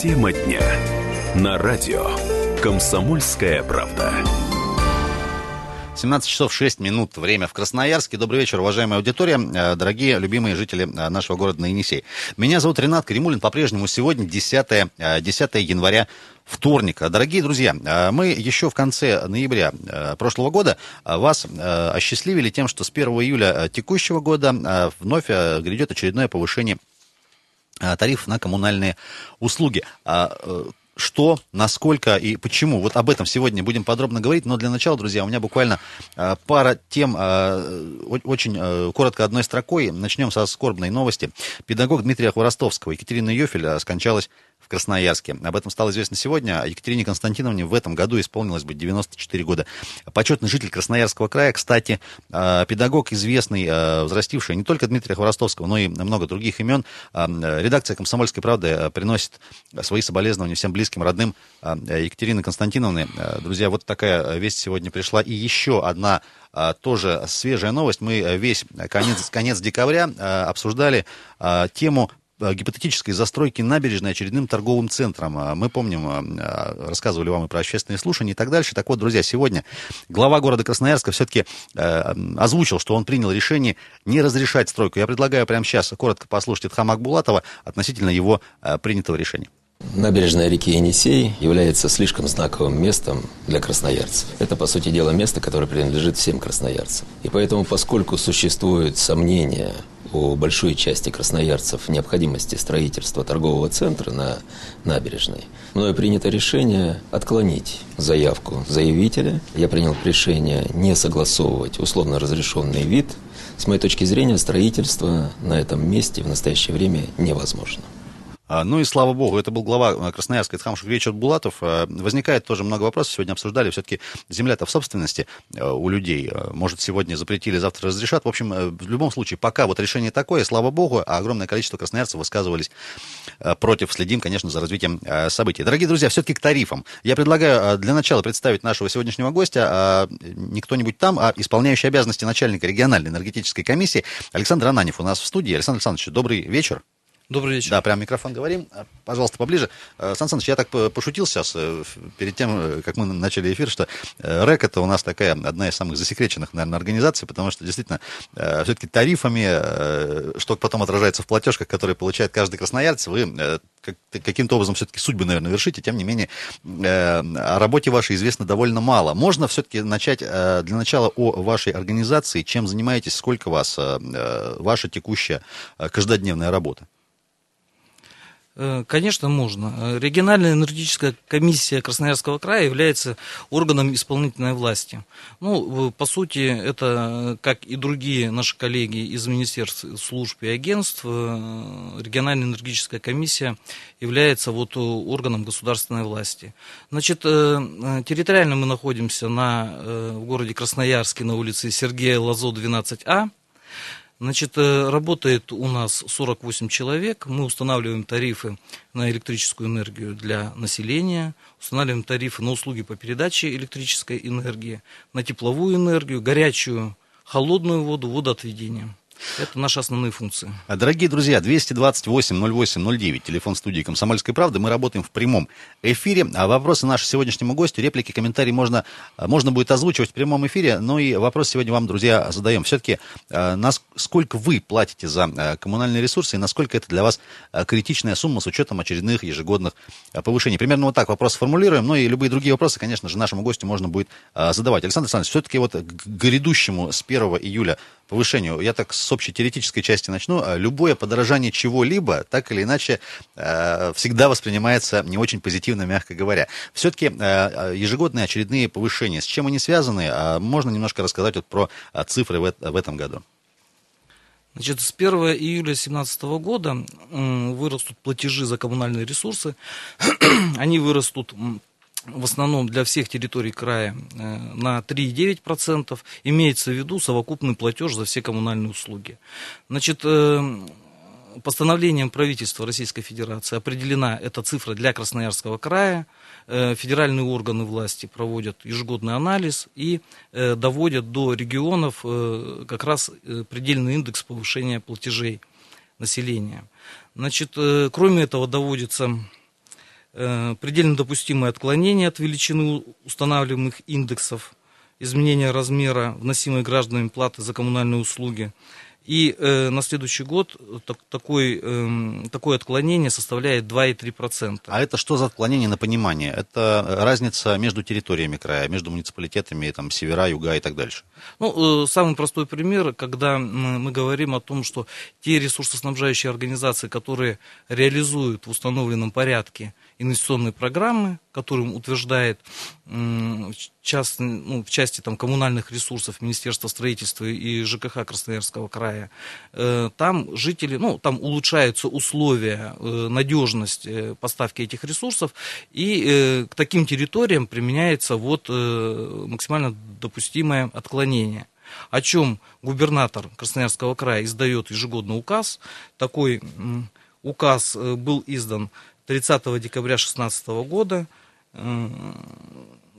Тема дня. На радио «Комсомольская правда». 17 часов 6 минут. Время в Красноярске. Добрый вечер, уважаемая аудитория, э, дорогие любимые жители э, нашего города на Енисей. Меня зовут Ренат Каримулин. По-прежнему сегодня 10, 10 э, января вторника. Дорогие друзья, мы еще в конце ноября прошлого года вас осчастливили тем, что с 1 июля текущего года вновь грядет очередное повышение тарифов на коммунальные услуги. А, что, насколько и почему. Вот об этом сегодня будем подробно говорить, но для начала, друзья, у меня буквально э, пара тем, э, очень э, коротко одной строкой. Начнем со скорбной новости. Педагог Дмитрия Хворостовского Екатерина Йофель скончалась Красноярске. Об этом стало известно сегодня. Екатерине Константиновне в этом году исполнилось бы 94 года. Почетный житель Красноярского края, кстати, педагог известный, взрастивший не только Дмитрия Хворостовского, но и много других имен. Редакция «Комсомольской правды» приносит свои соболезнования всем близким родным Екатерины Константиновны. Друзья, вот такая весть сегодня пришла. И еще одна тоже свежая новость. Мы весь конец, конец декабря обсуждали тему гипотетической застройки набережной очередным торговым центром. Мы помним, рассказывали вам и про общественные слушания и так дальше. Так вот, друзья, сегодня глава города Красноярска все-таки озвучил, что он принял решение не разрешать стройку. Я предлагаю прямо сейчас коротко послушать Эдхама Акбулатова относительно его принятого решения. Набережная реки Енисей является слишком знаковым местом для красноярцев. Это, по сути дела, место, которое принадлежит всем красноярцам. И поэтому, поскольку существуют сомнения у большой части красноярцев необходимости строительства торгового центра на набережной, мною принято решение отклонить заявку заявителя. Я принял решение не согласовывать условно разрешенный вид. С моей точки зрения, строительство на этом месте в настоящее время невозможно. А, ну и слава богу, это был глава э, Красноярска Итхам Шукречет Булатов. А, возникает тоже много вопросов, сегодня обсуждали, все-таки земля-то в собственности э, у людей. А, может, сегодня запретили, завтра разрешат. В общем, э, в любом случае, пока вот решение такое, слава богу, а огромное количество красноярцев высказывались против. Следим, конечно, за развитием событий. Дорогие друзья, все-таки к тарифам. Я предлагаю для начала представить нашего сегодняшнего гостя, не кто-нибудь там, а исполняющий обязанности начальника региональной энергетической комиссии Александр Ананев у нас в студии. Александр Александрович, добрый вечер. Добрый вечер. Да, прям микрофон говорим. А, пожалуйста, поближе. Э, Сан Саныч, я так пошутил сейчас, э, перед тем, э, как мы начали эфир, что РЭК это у нас такая одна из самых засекреченных, наверное, организаций, потому что действительно все-таки тарифами, что потом отражается в платежках, которые получает каждый красноярец, вы каким-то образом все-таки судьбы, наверное, вершите, тем не менее, о работе вашей известно довольно мало. Можно все-таки начать для начала о вашей организации, чем занимаетесь, сколько вас, ваша текущая каждодневная работа? Э, конечно, можно. Э, региональная энергетическая комиссия Красноярского края является органом исполнительной власти. Ну, по сути, это, как и другие наши коллеги из министерств, служб и агентств, э, региональная энергетическая комиссия является вот органом государственной власти. Значит, территориально мы находимся на, в городе Красноярске на улице Сергея Лазо, 12А. Значит, э, работает у нас 48 человек. Мы устанавливаем тарифы на электрическую энергию для населения, устанавливаем тарифы на услуги по передаче электрической энергии, на тепловую энергию, горячую, холодную воду, водоотведение. Это наши основные функции. А, дорогие друзья, 228-08-09, телефон студии «Комсомольской правды». Мы работаем в прямом эфире. А вопросы наши сегодняшнему гостю, реплики, комментарии можно, а, можно будет озвучивать в прямом эфире. Но и вопрос сегодня вам, друзья, задаем. Все-таки, насколько вы платите за коммунальные ресурсы и насколько это для вас критичная сумма с учетом очередных ежегодных повышений? Примерно вот так вопрос формулируем. Ну и любые другие вопросы, конечно же, нашему гостю можно будет задавать. Александр Александрович, все-таки вот к грядущему с 1 июля повышению, я так общей теоретической части начну, а любое подорожание чего-либо, так или иначе, э, всегда воспринимается не очень позитивно, мягко говоря. Все-таки э, ежегодные очередные повышения, с чем они связаны, а можно немножко рассказать вот про цифры в этом году? Значит, с 1 июля 2017 года вырастут платежи за коммунальные ресурсы. Они вырастут в основном для всех территорий края э, на 3,9%. Имеется в виду совокупный платеж за все коммунальные услуги. Значит, э, постановлением правительства Российской Федерации определена эта цифра для Красноярского края. Э, федеральные органы власти проводят ежегодный анализ и доводят до регионов как раз предельный индекс повышения платежей населения. Значит, кроме этого доводится предельно допустимые отклонения от величины устанавливаемых индексов, изменение размера вносимой гражданами платы за коммунальные услуги – и э, на следующий год так, такой, э, такое отклонение составляет 2,3%. А это что за отклонение на понимание? Это разница между территориями края, между муниципалитетами, там, севера, юга и так дальше? Ну, э, самый простой пример, когда мы говорим о том, что те ресурсоснабжающие организации, которые реализуют в установленном порядке инвестиционные программы, которым утверждает част, ну, в части там, коммунальных ресурсов Министерства строительства и ЖКХ Красноярского края, э, там жители, ну, там улучшаются условия, э, надежность э, поставки этих ресурсов, и к таким территориям применяется вот максимально допустимое отклонение о чем губернатор Красноярского края издает ежегодно указ. Такой указ был издан 30 декабря 2016 года, э,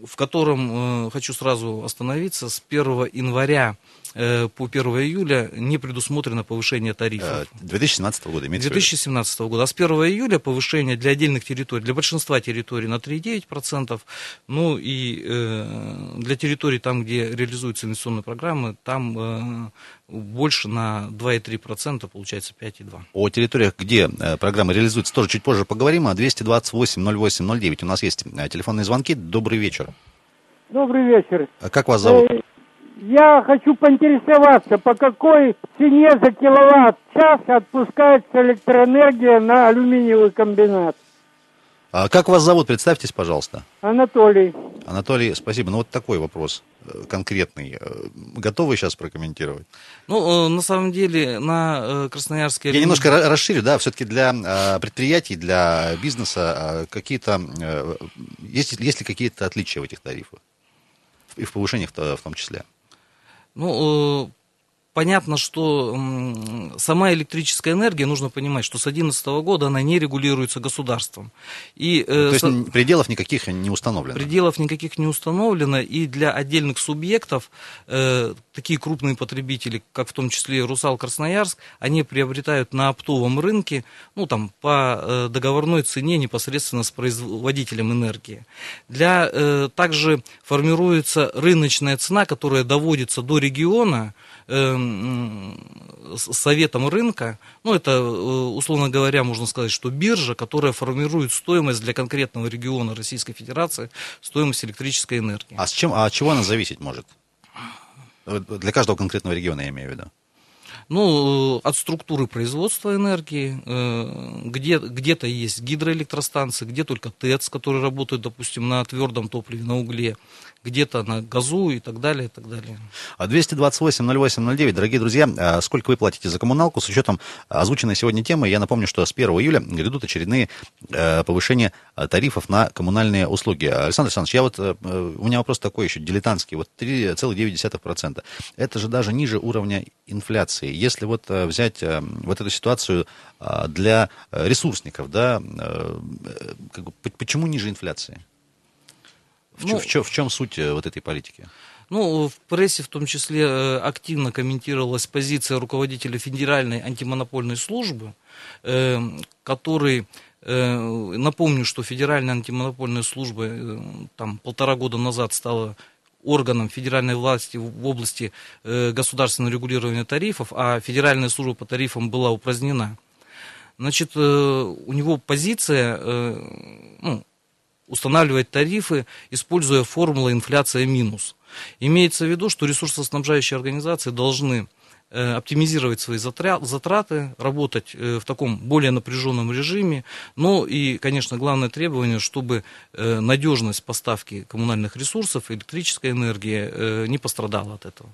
в котором, э, хочу сразу остановиться, с 1 января по 1 июля не предусмотрено повышение тарифов. 2017 года, имеется 2017 года. А с 1 июля повышение для отдельных территорий, для большинства территорий на 3,9%, ну и э, для территорий, там, где реализуются инвестиционные программы, там больше на 2,3%, получается 5,2%. О территориях, где э, программа реализуется, тоже чуть позже поговорим. А 228-08-09 у нас есть э, телефонные звонки. Добрый вечер. Добрый вечер. А как вас зовут? Я хочу поинтересоваться, по какой цене за киловатт-час отпускается электроэнергия на алюминиевый комбинат? А как вас зовут? Представьтесь, пожалуйста. Анатолий. Анатолий, спасибо. Ну вот такой вопрос э, конкретный. Э, готовы сейчас прокомментировать? Ну, э, на самом деле, на Красноярске... Я немножко расширю, да, все-таки для предприятий, для бизнеса какие-то... Есть, есть ли какие-то отличия в этих тарифах? И в повышениях в том числе? Ну, Понятно, что сама электрическая энергия, нужно понимать, что с 2011 года она не регулируется государством. И, э, То есть со... пределов никаких не установлено? Пределов никаких не установлено, и для отдельных субъектов, э, такие крупные потребители, как в том числе Русал Красноярск, они приобретают на оптовом рынке, ну там, по э, договорной цене непосредственно с производителем энергии. Для, э, также формируется рыночная цена, которая доводится до региона, Эм, советом рынка, ну это, э, условно говоря, можно сказать, что биржа, которая формирует стоимость для конкретного региона Российской Федерации, стоимость электрической энергии. А с чем, а от чего она зависеть может? Для каждого конкретного региона я имею в виду. Ну, от структуры производства энергии, э, где, где-то есть гидроэлектростанции, где только ТЭЦ, которые работают, допустим, на твердом топливе, на угле, где-то на газу и так далее, и так далее. 228-08-09, а дорогие друзья, а сколько вы платите за коммуналку с учетом озвученной сегодня темы? Я напомню, что с 1 июля грядут очередные э, повышения тарифов на коммунальные услуги. Александр Александрович, я вот, э, у меня вопрос такой еще дилетантский, вот 3,9%. Это же даже ниже уровня инфляции. Если вот э, взять вот эту ситуацию для ресурсников, да, почему ниже инфляции? В, ну, в, чем, в чем суть э, вот этой политики? Ну, в прессе в том числе э, активно комментировалась позиция руководителя Федеральной антимонопольной службы, э, который Напомню, что Федеральная антимонопольная служба там полтора года назад стала органом федеральной власти в области государственного регулирования тарифов, а Федеральная служба по тарифам была упразднена. Значит, у него позиция, ну, устанавливать тарифы, используя формулу инфляция минус. Имеется в виду, что ресурсоснабжающие организации должны э, оптимизировать свои затраты, работать э, в таком более напряженном режиме. Но и, конечно, главное требование, чтобы э, надежность поставки коммунальных ресурсов, электрической энергии не пострадала от этого.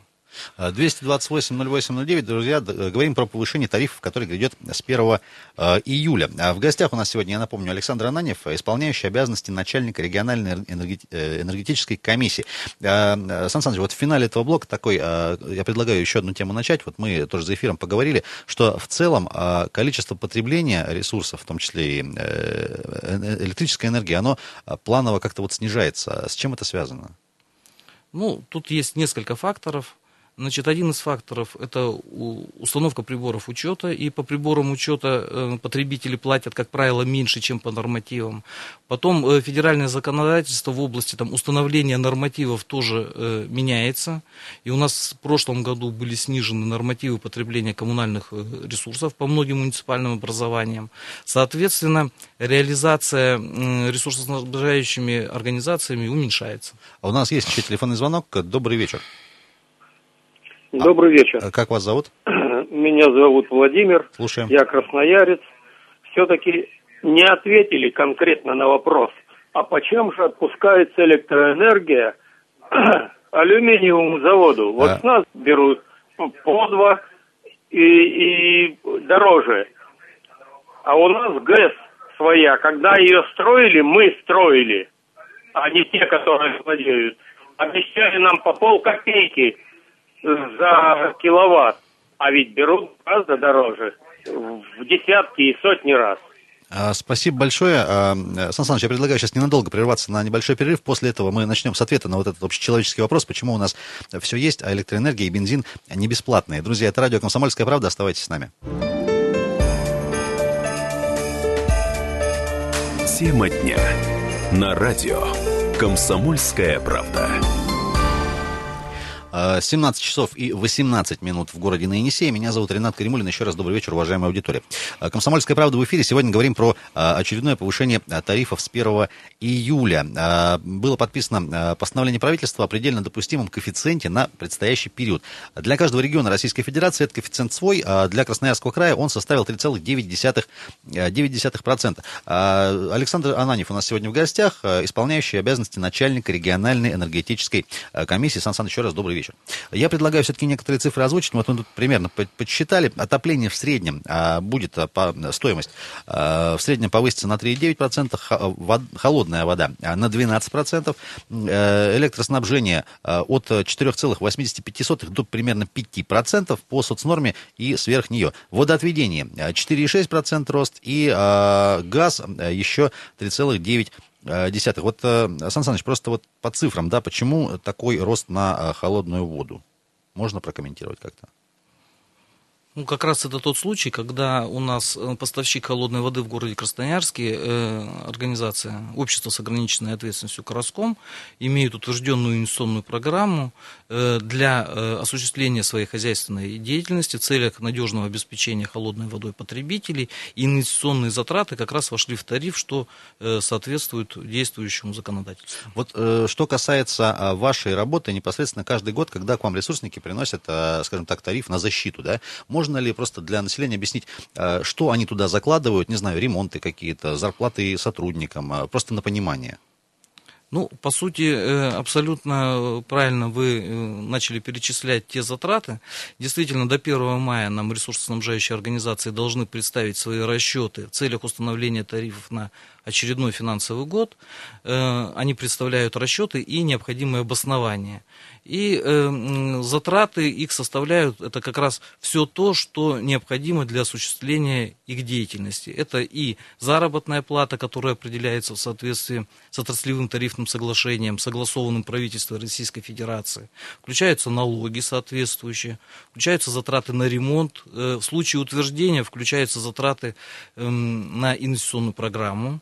228-08-09, друзья, э, говорим про повышение тарифов, которое грядет с 1 э, июля. А в гостях у нас сегодня, я напомню, Александр Ананев, исполняющий обязанности начальника региональной э, энергетической комиссии. Сан Саныч, вот в финале этого блока такой, я предлагаю еще одну тему начать. Вот мы тоже за эфиром поговорили, что в целом количество потребления ресурсов, в том числе и электрической энергии, оно планово как-то вот снижается. С чем это связано? Ну, тут есть несколько факторов. Значит, один из факторов – это установка приборов учета, и по приборам учета э, потребители платят, как правило, меньше, чем по нормативам. Потом э, федеральное законодательство в области там, установления нормативов тоже э, меняется, и у нас в прошлом году были снижены нормативы потребления коммунальных э, ресурсов по многим муниципальным образованиям. Соответственно, реализация ресурсоснабжающими организациями уменьшается. А у нас есть еще телефонный звонок. Добрый вечер. Добрый вечер. А как вас зовут? Меня зовут Владимир. Слушаем. Я красноярец. Все-таки не ответили конкретно на вопрос, а почему же отпускается электроэнергия алюминиевому заводу? Вот А. с нас берут по два и, и дороже. А у нас ГЭС своя. Когда ее строили, мы строили, а не те, которые владеют. Обещали нам по пол копейки за киловатт, а ведь берут гораздо дороже, в десятки и сотни раз. А, Спасибо большое. А, Сан Саныч, я предлагаю сейчас ненадолго прерваться на небольшой перерыв. После этого мы начнем с ответа на вот этот общечеловеческий вопрос, почему у нас все есть, а электроэнергия и бензин не бесплатные. Друзья, это радио «Комсомольская правда». Оставайтесь с нами. Тема дня. На радио «Комсомольская правда». А, 17 часов и 18 минут в городе на. Меня зовут Ренат Каримулин. Еще раз добрый вечер, уважаемая аудитория. А, Комсомольская правда в эфире. Сегодня говорим про а, очередное повышение тарифов с 1 июля. Было подписано постановление правительства о предельно допустимом коэффициенте на предстоящий период. Для каждого региона Российской Федерации этот коэффициент свой. а Для Красноярского края он составил 3,9%. 9%. А, Александр Ананев у нас сегодня в гостях, исполняющий обязанности начальника региональной энергетической комиссии. Сан Саныч, еще раз добрый вечер. Я предлагаю все-таки некоторые цифры озвучить. Вот мы тут примерно по- подсчитали. Отопление в среднем а, будет, а, по, стоимость а, в среднем повысится на 3,9%, ха- вод- холодная вода на 12%, э, электроснабжение от 4,85 до примерно 5% по соцнорме и сверх нее. Водоотведение а, 4,6% рост и газ еще 3,9%. Э, десятых. Вот, э, Сан Саныч, просто вот по цифрам, да, почему такой рост на э, холодную воду? Можно прокомментировать как-то? Ну, как раз это тот случай, когда у нас поставщик холодной воды в городе Красноярске, э, организация Общество с ограниченной ответственностью Караском, имеет утвержденную инвестиционную программу для э, осуществления своей хозяйственной деятельности в целях надежного обеспечения холодной водой потребителей. И инвестиционные затраты как раз вошли в тариф, что э, соответствует действующему законодательству. Вот э, что касается а, вашей работы непосредственно каждый год, когда к вам ресурсники приносят, а, скажем так, тариф на защиту, да, можно ли просто для населения объяснить, а, что они туда закладывают, не знаю, ремонты какие-то, зарплаты сотрудникам, просто на понимание? Ну, по сути, э, абсолютно правильно вы э, начали перечислять те затраты. Действительно, до 1 мая нам ресурсоснабжающие организации должны представить свои расчеты в целях установления тарифов на очередной финансовый год. Э, Они представляют расчеты и необходимые обоснования. И э, затраты их составляют, это как раз все то, что необходимо для осуществления их деятельности. Это и заработная плата, которая определяется в соответствии с отраслевым тарифным соглашением, согласованным правительством Российской Федерации. Включаются налоги соответствующие, включаются затраты на ремонт. Э, В случае утверждения включаются затраты эм, на инвестиционную программу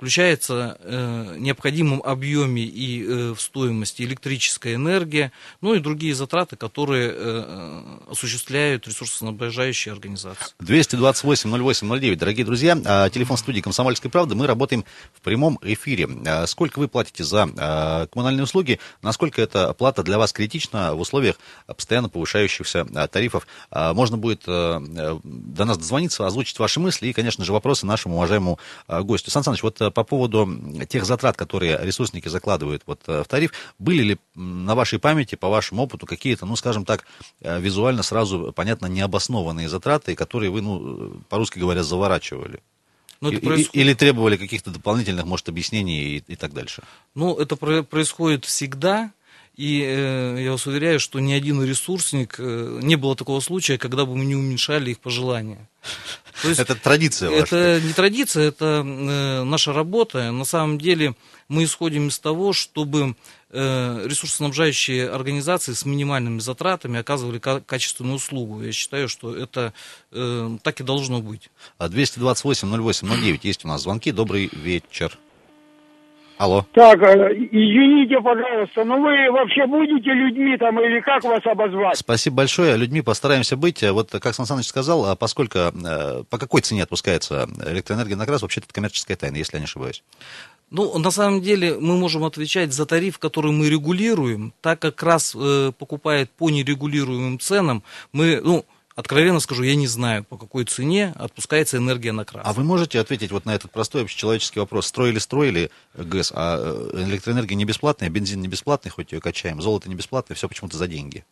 включается э, необходимом объеме и э, в стоимости электрическая энергия, ну и другие затраты, которые э, осуществляют ресурсоснабжающие организации. 228-08-09, дорогие друзья, а, телефон студии «Комсомольской правды», мы работаем в прямом эфире. А, Сколько вы платите за а, коммунальные услуги, насколько эта плата для вас критична в условиях постоянно повышающихся тарифов? Можно будет а, э, до нас дозвониться, озвучить ваши мысли и, конечно же, вопросы нашему уважаемому гостю. Сан Саныч, вот по поводу тех затрат, которые ресурсники закладывают вот а, в тариф, были ли на вашей памяти, по вашему опыту, какие-то, ну, скажем так, э, визуально сразу, понятно, необоснованные затраты, которые вы, ну, по-русски говоря, заворачивали? Но И- это и- происходит- Или требовали каких-то дополнительных, может, объяснений и, и так дальше? Ну, это про- происходит всегда, и э, я вас уверяю, что ни один ресурсник, э, не было такого случая, когда бы мы не уменьшали их пожелания. То есть Это традиция ваша. Это не традиция, это э, наша работа. На самом деле мы исходим из того, чтобы э, ресурсоснабжающие организации с минимальными затратами оказывали ка- качественную услугу. Я считаю, что это э, так и должно быть. А 228-08-09, есть у нас звонки. Добрый вечер. Алло. Так, э, извините, пожалуйста, но вы вообще будете людьми там или как вас обозвать? Спасибо большое. Людьми постараемся быть. Вот, как Сан Саныч сказал, а поскольку, э, по какой цене отпускается электроэнергия на газ, вообще-то это коммерческая тайна, если я не ошибаюсь. Ну, на самом деле мы можем отвечать за тариф, который мы регулируем, так как раз э, покупает по нерегулируемым ценам, мы, ну, откровенно скажу, я не знаю, по какой цене отпускается энергия на крас. А вы можете ответить вот на этот простой общечеловеческий вопрос? Строили-строили ГЭС, а э, электроэнергия не бесплатная, бензин не бесплатный, хоть ее качаем, золото не бесплатное, все почему-то за деньги.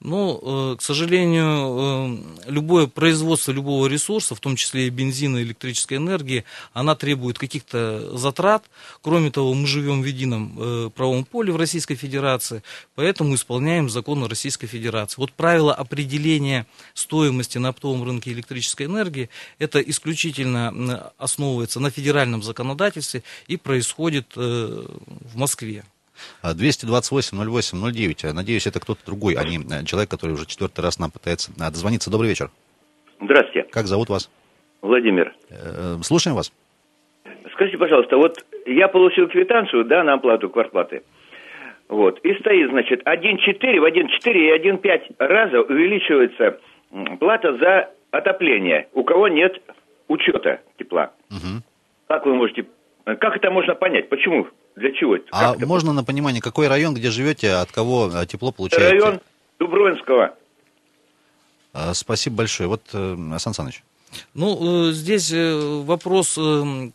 Ну, э, к сожалению, э, любое производство любого ресурса, в том числе и бензина, и электрической энергии, она требует каких-то затрат. Кроме того, мы живем в едином э, правовом поле в Российской Федерации, поэтому исполняем законы Российской Федерации. Вот правило определения стоимости на оптовом рынке электрической энергии, это исключительно основывается на федеральном законодательстве и происходит в Москве. А 228-08-09, надеюсь, это кто-то другой, а не э, человек, который уже четвертый раз нам пытается э, дозвониться. Добрый вечер. Здравствуйте, Как зовут вас? Владимир. Э, Слушаем вас. Скажите, пожалуйста, вот я получил квитанцию, да, на оплату квартплаты. Вот. И стоит, значит, 1,4 в 1,4 и 1,5 раза увеличивается плата за отопление. У кого нет учета тепла. Мгм. Как вы можете... Как это можно понять? Почему? Для чего? это? А Как это? можно на понимание, какой район, где живете, от кого э, тепло получаете? Район Дубровинского. Э, Спасибо большое. Вот, э, Сан Саныч. Ну, э, здесь э, вопрос,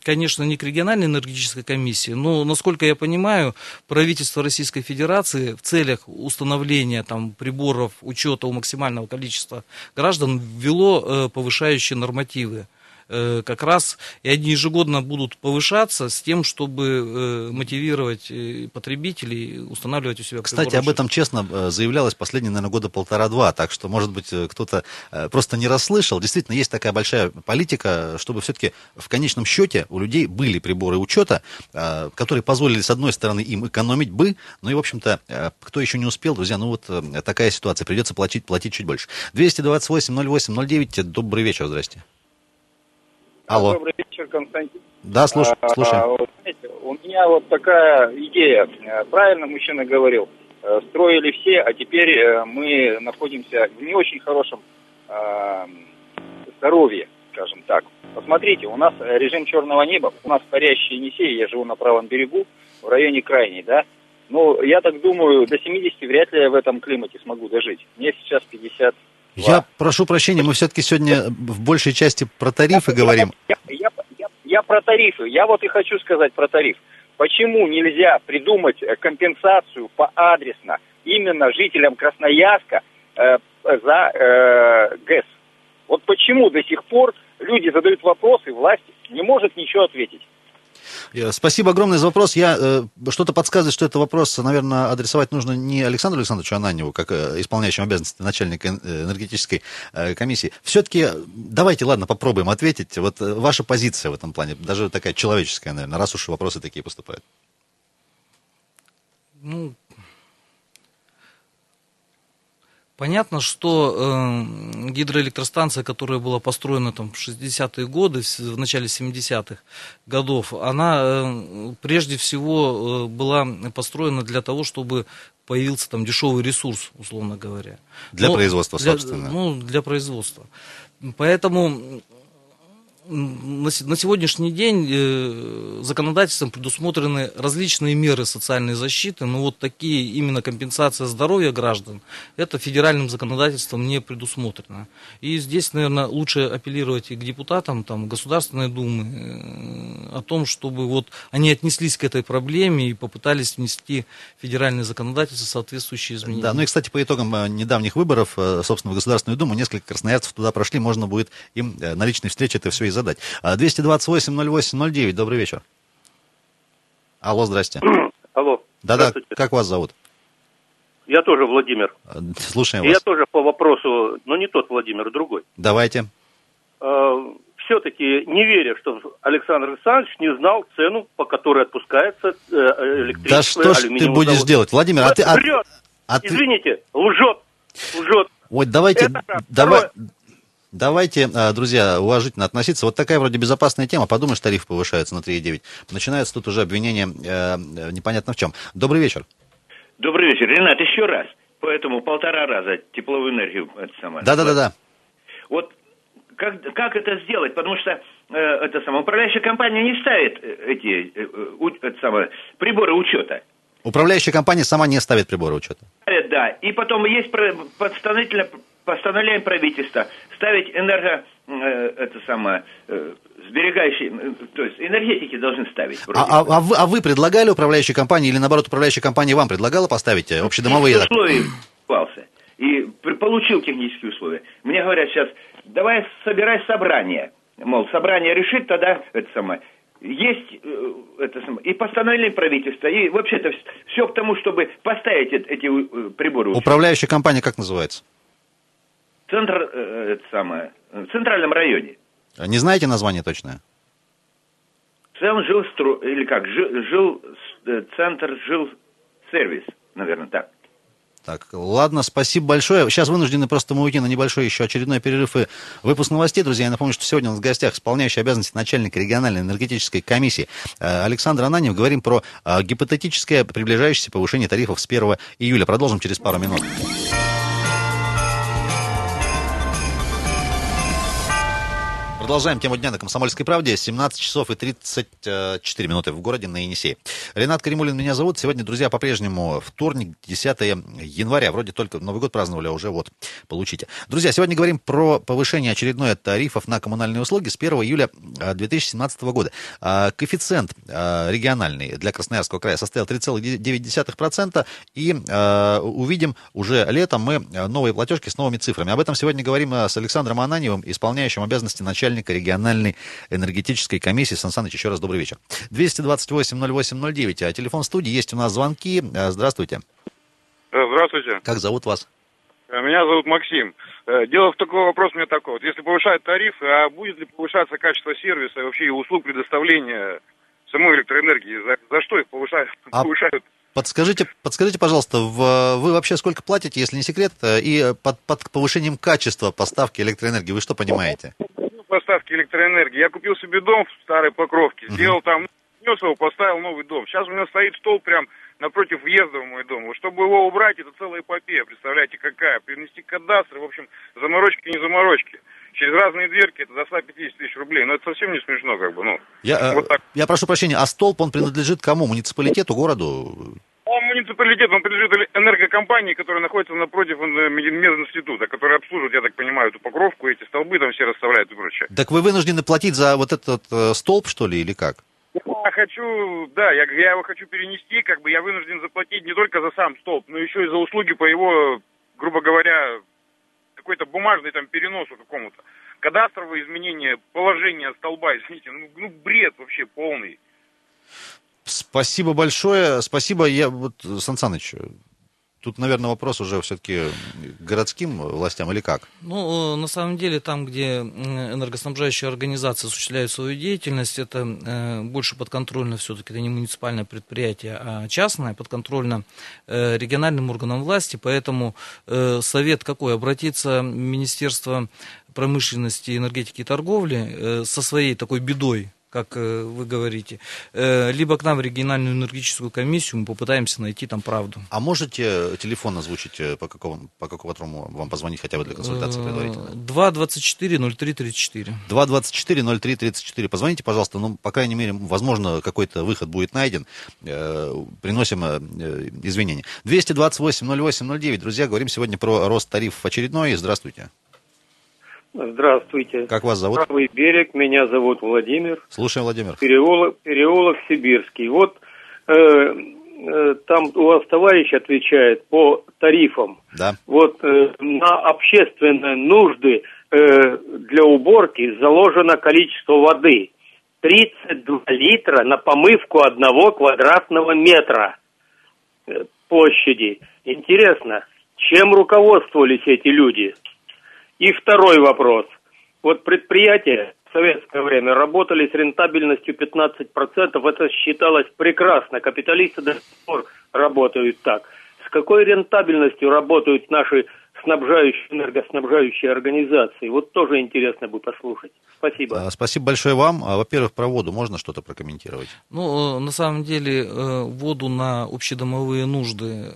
конечно, не к региональной энергетической комиссии, но, насколько я понимаю, правительство Российской Федерации в целях установления там, приборов учета у максимального количества граждан ввело повышающие нормативы. Э, Как раз и они ежегодно будут повышаться с тем, чтобы э, мотивировать э, потребителей устанавливать у себя Кстати, приборы об этом честно заявлялось последние, наверное, года полтора-два, так что, может быть, кто-то просто не расслышал. Действительно, есть такая большая политика, чтобы все-таки в конечном счете у людей были приборы учета, которые позволили, с одной стороны, им экономить бы, ну и, в общем-то, кто еще не успел, друзья, ну вот такая ситуация, придется платить, платить чуть больше. 228-08-09, добрый вечер, здрасте. Алло. Добрый вечер, Константин. Да, слушай, А, слушаем. а, знаете, у меня вот такая идея. Э, Правильно мужчина говорил. Э, Строили все, а теперь э, мы находимся в не очень хорошем э, здоровье, скажем так. Посмотрите, у нас режим черного неба, у нас парящие Енисеи, я живу на правом берегу, в районе Крайней, да. Ну, я так думаю, до 70 вряд ли я в этом климате смогу дожить. Мне сейчас 50 Я прошу прощения, мы все-таки сегодня в большей части про тарифы говорим. Я, я, я, я про тарифы. Я вот и хочу сказать про тариф. Почему нельзя придумать э, компенсацию поадресно именно жителям Красноярска э, за э, ГЭС? Вот почему до сих пор люди задают вопросы, власть не может ничего ответить? Э, Спасибо огромное за вопрос. Я э, что-то подсказывает, что этот вопрос, наверное, адресовать нужно не Александру Александровичу Ананьеву, как э, исполняющему обязанности начальника энергетической комиссии. Все-таки давайте, ладно, попробуем ответить. Вот ваша позиция в этом плане, даже такая человеческая, наверное, раз уж вопросы такие поступают. Ну, понятно, что э, гидроэлектростанция, которая была построена там в 60-е годы, в, начале 70-х годов, она э, прежде всего э, была построена для того, чтобы появился там дешевый ресурс, условно говоря. Для Но производства, для- собственно. Ну, для производства. Поэтому на се- на сегодняшний день э, законодательством предусмотрены различные меры социальной защиты, но вот такие именно компенсация здоровья граждан, это федеральным законодательством не предусмотрено. И здесь, наверное, лучше апеллировать и к депутатам там, Государственной Думы э, о том, чтобы вот они отнеслись к этой проблеме и попытались внести в федеральное законодательство соответствующие изменения. Да, ну и, кстати, по итогам э, недавних выборов, собственно, в Государственную Думу, несколько красноярцев туда прошли, можно будет им на личной встрече это все и задать. А, 228-08-09, добрый вечер. Алло, здрасте. Алло. Да-да, как вас зовут? Я тоже Владимир. Э, Слушаем И я вас. тоже по вопросу, но не тот Владимир, другой. Давайте. Э, все-таки не верю, что Александр Александрович не знал цену, по которой отпускается э, электричество. Да что ж ты будешь завод. делать, Владимир? А ты, а- Врет. а ты- Извините, лжет. Лжет. Ой, давайте, Это давай, Второе. Давайте, а, друзья, уважительно относиться. Вот такая вроде безопасная тема. Подумаешь, тариф повышается на 3,9. Начинается тут уже обвинение э, э, непонятно в чем. Добрый вечер. Добрый вечер. Ренат, еще раз. Поэтому полтора раза тепловую энергию это самое. Да-да-да-да. Вот как, как это сделать? Потому что э, это самое, управляющая компания не ставит э, эти э, э, у- это самое, приборы учета. Управляющая компания сама не ставит приборы учета. Да, и потом есть про- постановительное постановление правительства ставить энерго э, это самое э, сберегающие, э, то есть энергетики должны ставить. А, а- а вы, а вы предлагали управляющей компании или наоборот управляющая компания вам предлагала поставить общедомовые? Условия попался. И получил технические условия. Мне говорят сейчас, давай собирай собрание. Мол, собрание решит, тогда это самое. Есть это самое, и постановление правительства, и вообще это все к тому, чтобы поставить эт- эти приборы. Управляющая компания как называется? Центр, э, это самое, в центральном районе. Не знаете название точное? Цен жил или как, жил, жил э, центр жил сервис, наверное, так. Так, ладно, спасибо большое. Сейчас вынуждены просто мы уйти на небольшой еще очередной перерыв и выпуск новостей. Друзья, я напомню, что сегодня у нас в гостях исполняющий обязанности начальника региональной энергетической комиссии э, Александр Ананьев. Говорим про гипотетическое приближающееся повышение тарифов с 1 июля. Продолжим через пару минут. Продолжаем тему дня на «Комсомольской правде». 17 часов и 34 минуты в городе на Енисей. Ренат Каримулин меня зовут. Сегодня, друзья, по-прежнему вторник, 10 января. Вроде только Новый год праздновали, а уже вот, получите. Друзья, сегодня говорим про повышение очередное тарифов на коммунальные услуги с 1 июля э, 2017 года. А, Коэффициент э, региональный для Красноярского края составил 3,9%. И э, увидим уже летом мы э, новые платежки с новыми цифрами. Об этом сегодня говорим э, с Александром Ананьевым, исполняющим обязанности начальника региональной энергетической комиссии. Сан Саныч, еще раз добрый вечер. 228-08-09, а телефон студии, есть у нас звонки. Э, Здравствуйте. Э, Здравствуйте. Как зовут вас? Э, Меня зовут Максим. Э, Дело в такой вопрос у меня такой. Вот если повышают тарифы, а будет ли повышаться качество сервиса и вообще услуг предоставления самой электроэнергии? За, за что их повышают? А- повышают? Подскажите, подскажите, пожалуйста, в- вы вообще сколько платите, если не секрет, и под, под повышением качества поставки электроэнергии вы что понимаете? Поставки электроэнергии. Я купил себе дом в старой Покровке, сделал там, снес его, поставил новый дом. Сейчас у меня стоит стол прям напротив въезда в мой дом. Вот чтобы его убрать, это целая эпопея, представляете, какая. Принести кадастр, в общем, заморочки не заморочки. Через разные дверки это до 150 тысяч рублей. Но это совсем не смешно, как бы, ну. Я, э, Вот так. я прошу прощения, а столб, он принадлежит кому? Муниципалитету, городу? Он муниципалитет, он принадлежит энергокомпании, которая находится напротив э, мединститута, которая обслуживает, я так понимаю, эту покровку, эти столбы там все расставляют и прочее. Так вы вынуждены платить за вот этот э, столб, что ли, или как? Я хочу, да, я, я его хочу перенести, как бы я вынужден заплатить не только за сам столб, но еще и за услуги по его, грубо говоря, какой-то бумажный там переносу какому-то. Кадастровое изменение положения столба, извините, ну, ну бред вообще полный. Спасибо большое. Спасибо. Я вот, Сан Саныч, тут, наверное, вопрос уже все-таки городским властям или как? Ну, э, на самом деле, там, где энергоснабжающие организации осуществляют свою деятельность, это э, больше подконтрольно все-таки, это не муниципальное предприятие, а частное, подконтрольно э, региональным органам власти, поэтому э, совет какой? Обратиться в Министерство промышленности, энергетики и торговли э, со своей такой бедой, как э, вы говорите, э, либо к нам в региональную энергетическую комиссию мы попытаемся найти там правду. А можете телефон озвучить, э, по какому, по какому вам позвонить хотя бы для консультации предварительно? 2 24 03 34. 224-03-34. Позвоните, пожалуйста, ну, по крайней мере, возможно, какой-то выход будет найден. Приносим извинения. 228-08-09. Друзья, говорим сегодня про рост тарифов очередной. Здравствуйте. Здравствуйте. Как вас зовут? Правый берег, меня зовут Владимир. Слушаем, Владимир. Переулок, переулок Сибирский. Вот э, э, там у вас товарищ отвечает по тарифам. Да. Вот э, на общественные нужды э, для уборки заложено количество воды. 32 литра на помывку одного квадратного метра э, площади. Интересно, чем руководствовались эти люди? И второй вопрос. Вот предприятие советское время работали с рентабельностью 15%. Это считалось прекрасно. Капиталисты до сих пор работают так. С какой рентабельностью работают наши снабжающие, энергоснабжающие организации? Вот тоже интересно бы послушать. Спасибо. А, Спасибо большое вам. А, Во-первых, про воду можно что-то прокомментировать? Ну, э, на самом деле, э, воду на общедомовые нужды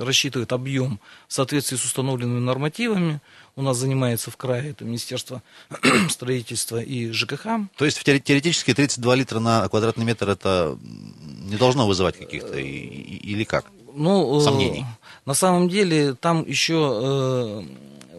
рассчитывает объем в соответствии с установленными нормативами. У нас занимается в крае это Министерство строительства и ЖКХ. То есть теоретически 32 литра на квадратный метр это не должно вызывать каких-то или как? Ну, э, Сомнений. на самом деле там еще э,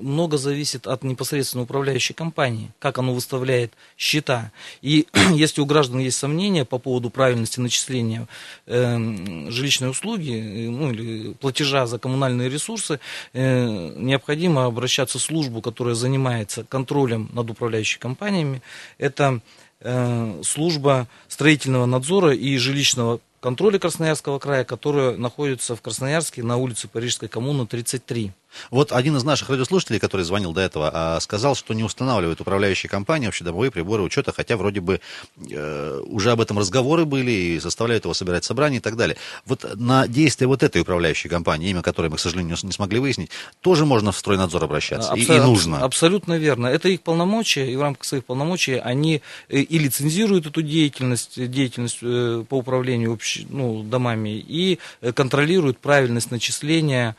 много зависит от непосредственно управляющей компании, как оно выставляет счета. И если у граждан есть сомнения по поводу правильности начисления э, жилищной услуги, э, ну или платежа за коммунальные ресурсы, э, необходимо обращаться в службу, которая занимается контролем над управляющими компаниями. Это э, служба строительного надзора и жилищного контроля Красноярского края, которая находится в Красноярске на улице Парижской коммуны 33. Вот один из наших радиослушателей, который звонил до этого, а, сказал, что не устанавливают управляющие компании общедомовые приборы учета, хотя вроде бы э, уже об этом разговоры были и заставляют его собирать собрания и так далее. Вот на действия вот этой управляющей компании, имя которой мы, к сожалению, не смогли выяснить, тоже можно в стройнадзор обращаться, и, и Абсо- нужно. Абсолютно верно. Это их полномочия, и в рамках своих полномочий они э, и лицензируют эту деятельность, деятельность э, по управлению общ- ну, домами, и контролируют правильность начисления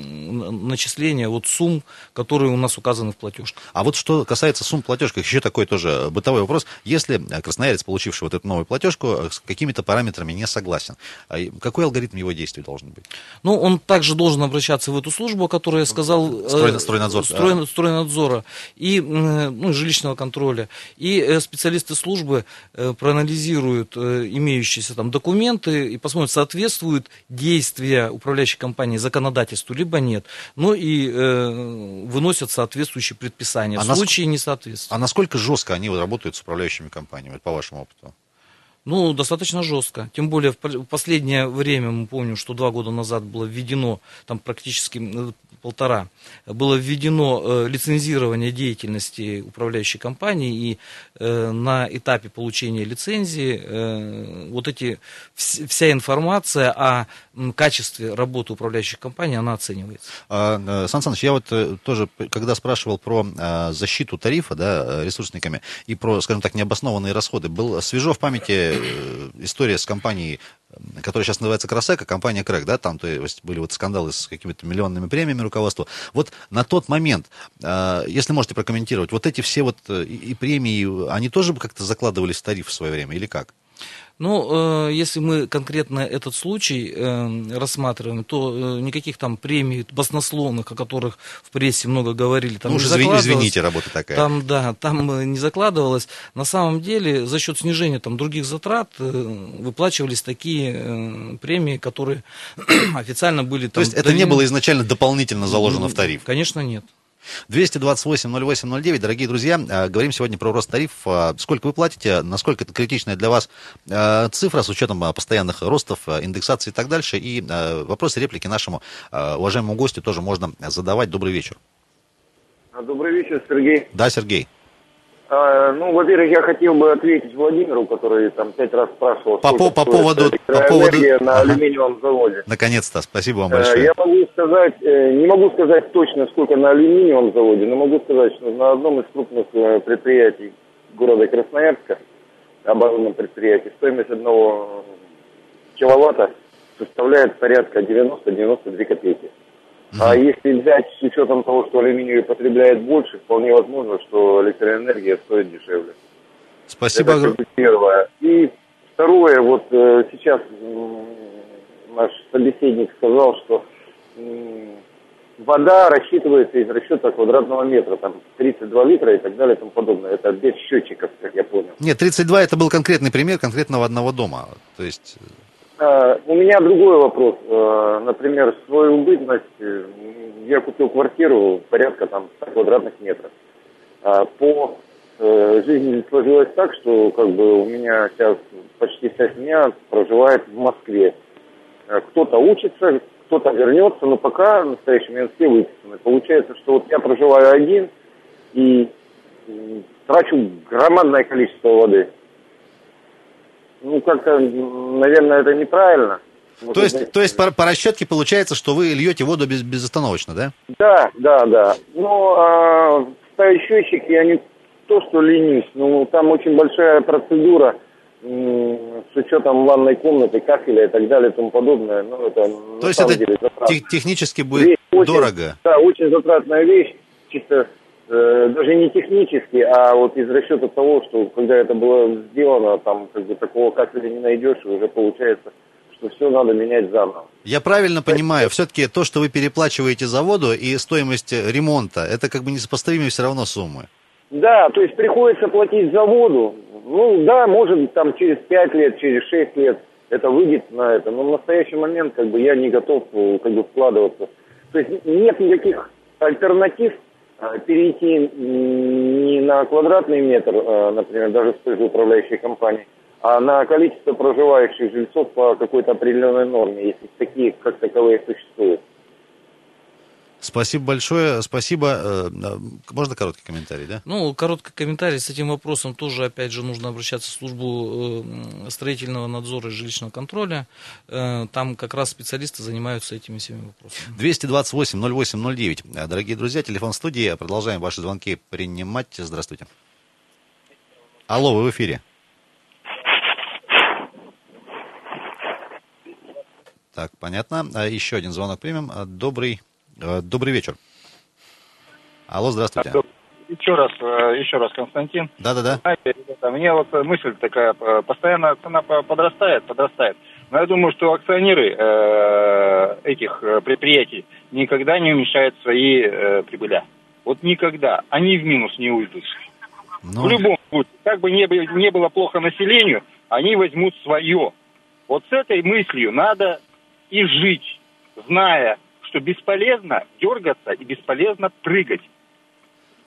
начисления вот сумм, которые у нас указаны в платежках. А вот что касается сумм платежках, еще такой тоже бытовой вопрос. Если э, красноярец, получивший вот эту новую платежку, э, с какими-то параметрами не согласен, а какой алгоритм его действий должен быть? Ну, он также должен обращаться в эту службу, о которой я сказал. э, Стройна- стройнадзор, строй- стройнадзора и м, ну, жилищного контроля. И э, специалисты службы э, проанализируют э, имеющиеся там документы и посмотрят, соответствуют действия управляющей компании законодательству, либо нет. Ну и э, выносят соответствующие предписания. А в случае несоответствия. А насколько жестко они работают с управляющими компаниями, по вашему опыту? Ну, достаточно жестко. Тем более в последнее время, мы помним, что два года назад было введено, там практически полтора, было введено э, лицензирование деятельности управляющей компании, и э, на этапе получения лицензии э, вот эти, вс- вся информация о качестве работы управляющих компаний, она оценивается. А, Сан Саныч, я вот тоже, когда спрашивал про э, защиту тарифа, да, ресурсниками, и про, скажем так, необоснованные расходы, был свежо в памяти история с компанией, которая сейчас называется Кросека, компания Крэк, да, там то есть были вот скандалы с какими-то миллионными премиями руководства. Вот на тот момент, э, если можете прокомментировать, вот эти все вот э, и премии, они тоже как-то закладывались в тариф в свое время или как? Ну, э, если мы конкретно этот случай э, рассматриваем, то э, никаких там премий баснословных, о которых в прессе много говорили, там ну, не закладывалось. извините, работа такая. Там, да, там не закладывалось. На самом деле, за счет снижения там, других затрат э, выплачивались такие э, премии, которые официально были то там есть это не было изначально дополнительно заложено в тариф? Конечно, нет. 228-08-09, дорогие друзья, э, говорим сегодня про рост тарифа. Сколько вы платите, насколько это критичная для вас э, цифра с учетом э, постоянных ростов, э, индексации и так дальше. И э, вопросы, реплики нашему э, уважаемому гостю тоже можно задавать. Добрый вечер. А, Добрый вечер, Сергей. Да, Сергей. А, ну, во-первых, я хотел бы ответить Владимиру, который там пять раз спрашивал, По по- по поводу- по поводу- на Ага. алюминиевом заводе. Наконец-то, спасибо вам Э, большое. Я могу сказать, э, не могу сказать точно, сколько на алюминиевом заводе, но могу сказать, что на одном из крупных э, предприятий города Красноярска, оборонном предприятии, стоимость одного киловатта составляет порядка 90-92 копейки. А если взять с учетом того, что алюминий потребляет больше, вполне возможно, что электроэнергия стоит дешевле. Спасибо Это огромное. бы первое. И второе, вот э, сейчас наш собеседник сказал, что вода рассчитывается из расчета квадратного метра, там 32 литра и так далее и тому подобное. Это без счетчиков, как я понял. Нет, 32 это был конкретный пример конкретного одного дома. То есть, А, У меня другой вопрос. А, Например, свою бытность э, я купил квартиру порядка там 100 квадратных метров. А По э, жизни сложилось так, что как бы у меня сейчас почти вся семья проживает в Москве. Кто-то учится, кто-то вернется, но пока в настоящий момент все выписаны. Получается, что вот я проживаю один, и трачу громадное количество воды. Ну, как-то, наверное, это неправильно. Вот То есть, то есть по, по расчетке получается, что вы льете воду без, безостановочно, да? Да, да, да. Ну, а, ставить счетчик я не то, что ленюсь, но там очень большая процедура с учетом ванной комнаты, кафеля и так далее и тому подобное. Ну, это То есть это тех- технически будет очень- дорого. Да, очень затратная вещь, чисто даже не технически, а вот из расчета того, что когда это было сделано, там как бы такого кафеля не найдешь, и уже получается, что все надо менять заново. Я правильно понимаю, все-таки то, что вы переплачиваете за воду и стоимость ремонта, это как бы несопоставимые все равно суммы. Да, то есть приходится платить за воду. Ну да, может там через 5 лет, через 6 лет это выйдет на это. Но в настоящий момент как бы я не готов э, как бы вкладываться. То есть нет никаких альтернатив э, перейти м, не на квадратный метр, э, например, даже с той же управляющей компанией, а на количество проживающих жильцов по какой-то определенной норме, если такие как таковые существуют. Спасибо большое, спасибо. Э, э, Можно короткий комментарий, да? Ну, короткий комментарий с этим вопросом тоже, опять же, нужно обращаться в службу э, строительного надзора и жилищного контроля. Там как раз специалисты занимаются этими всеми вопросами. 228-08-09. Э, Дорогие друзья, телефон студии. Продолжаем ваши звонки принимать. Здравствуйте. Алло, вы в эфире. Так, понятно. А Еще один звонок примем. Добрый, добрый вечер. Алло, здравствуйте. Еще раз, э, еще раз, Константин. Да-да-да. Знаете, ребята, мне вот мысль такая, э, постоянно цена по- подрастает, подрастает. Но я думаю, что акционеры э, этих э, предприятий никогда не уменьшают свои э, прибыля. Вот никогда. Они в минус не уйдут. Ну, В любом случае, как бы не, не было плохо населению, они возьмут свое. Вот с этой мыслью надо и жить, зная, что бесполезно дергаться и бесполезно прыгать.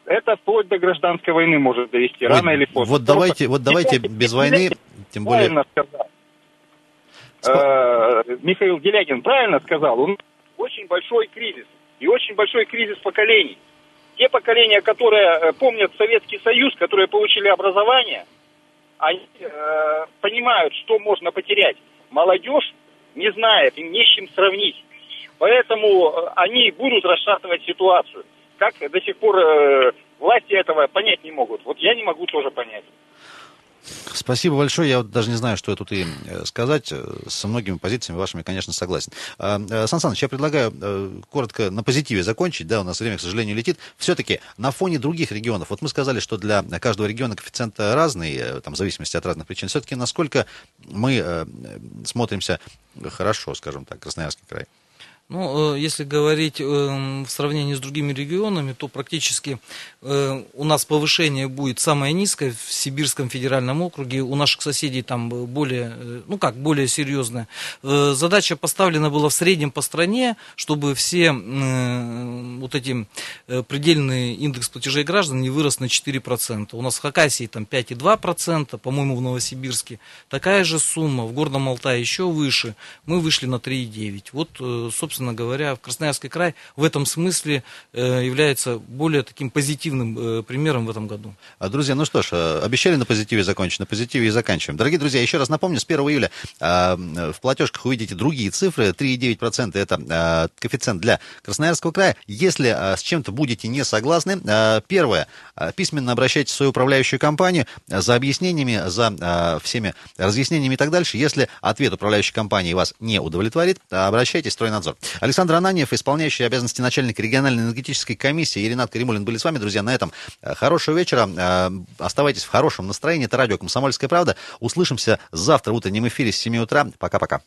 Это вплоть до гражданской войны может довести, вот, рано или поздно. вот давайте, вот давайте Делягин- без войны, Делягин тем более... правильно сказал. Э, Михаил Делягин правильно сказал. У нас очень большой кризис. И очень большой кризис поколений. Те поколения, которые э, помнят Советский Союз, которые получили образование, они э, понимают, что можно потерять. Молодежь не знает, им не с чем сравнить. Поэтому э, они будут расшатывать ситуацию. Как до сих пор э, власти этого понять не могут. Вот я не могу тоже понять. Спасибо большое. Я вот даже не знаю, что тут и э, сказать. Э, Со многими позициями вашими, конечно, согласен. А, Сан Саныч, я предлагаю коротко на позитиве закончить. Да, у нас время, к сожалению, летит. Все-таки на фоне других регионов, вот мы сказали, что для каждого региона коэффициент разный, там, в зависимости от разных причин. Все-таки насколько мы смотримся хорошо, скажем так, Красноярский край? Ну, э, если говорить э, в сравнении с другими регионами, то практически э, у нас повышение будет самое низкое в Сибирском федеральном округе. У наших соседей там более, э, ну как, более серьезная. Задача поставлена была в среднем по стране, чтобы все вот эти предельный индекс платежей граждан не вырос на 4%. У нас в Хакасии там 5,2%, по-моему, в Новосибирске такая же сумма, в Горном Алтае еще выше. Мы вышли на 3,9. Вот, э, собственно говоря, в Красноярский край в этом смысле э, является более таким позитивным э, примером в этом году. А, Друзья, ну что ж, э, обещали на позитиве закончить, на позитиве и заканчиваем. Дорогие друзья, еще раз напомню, с 1 июля в платежках увидите другие цифры. 3,9% это коэффициент для Красноярского края. Если с чем-то будете не согласны, первое, письменно обращайтесь в свою управляющую компанию за объяснениями, за всеми разъяснениями и так дальше. Если ответ управляющей компании вас не удовлетворит, обращайтесь в стройнадзор. Александр Ананьев, исполняющий обязанности начальника региональной энергетической комиссии, и Ренат Каримулин были с вами, друзья, на этом. Э, Хорошего вечера, э, оставайтесь в хорошем настроении. Это радио «Комсомольская правда». Услышимся завтра в утреннем эфире с 7 утра. Пока-пока.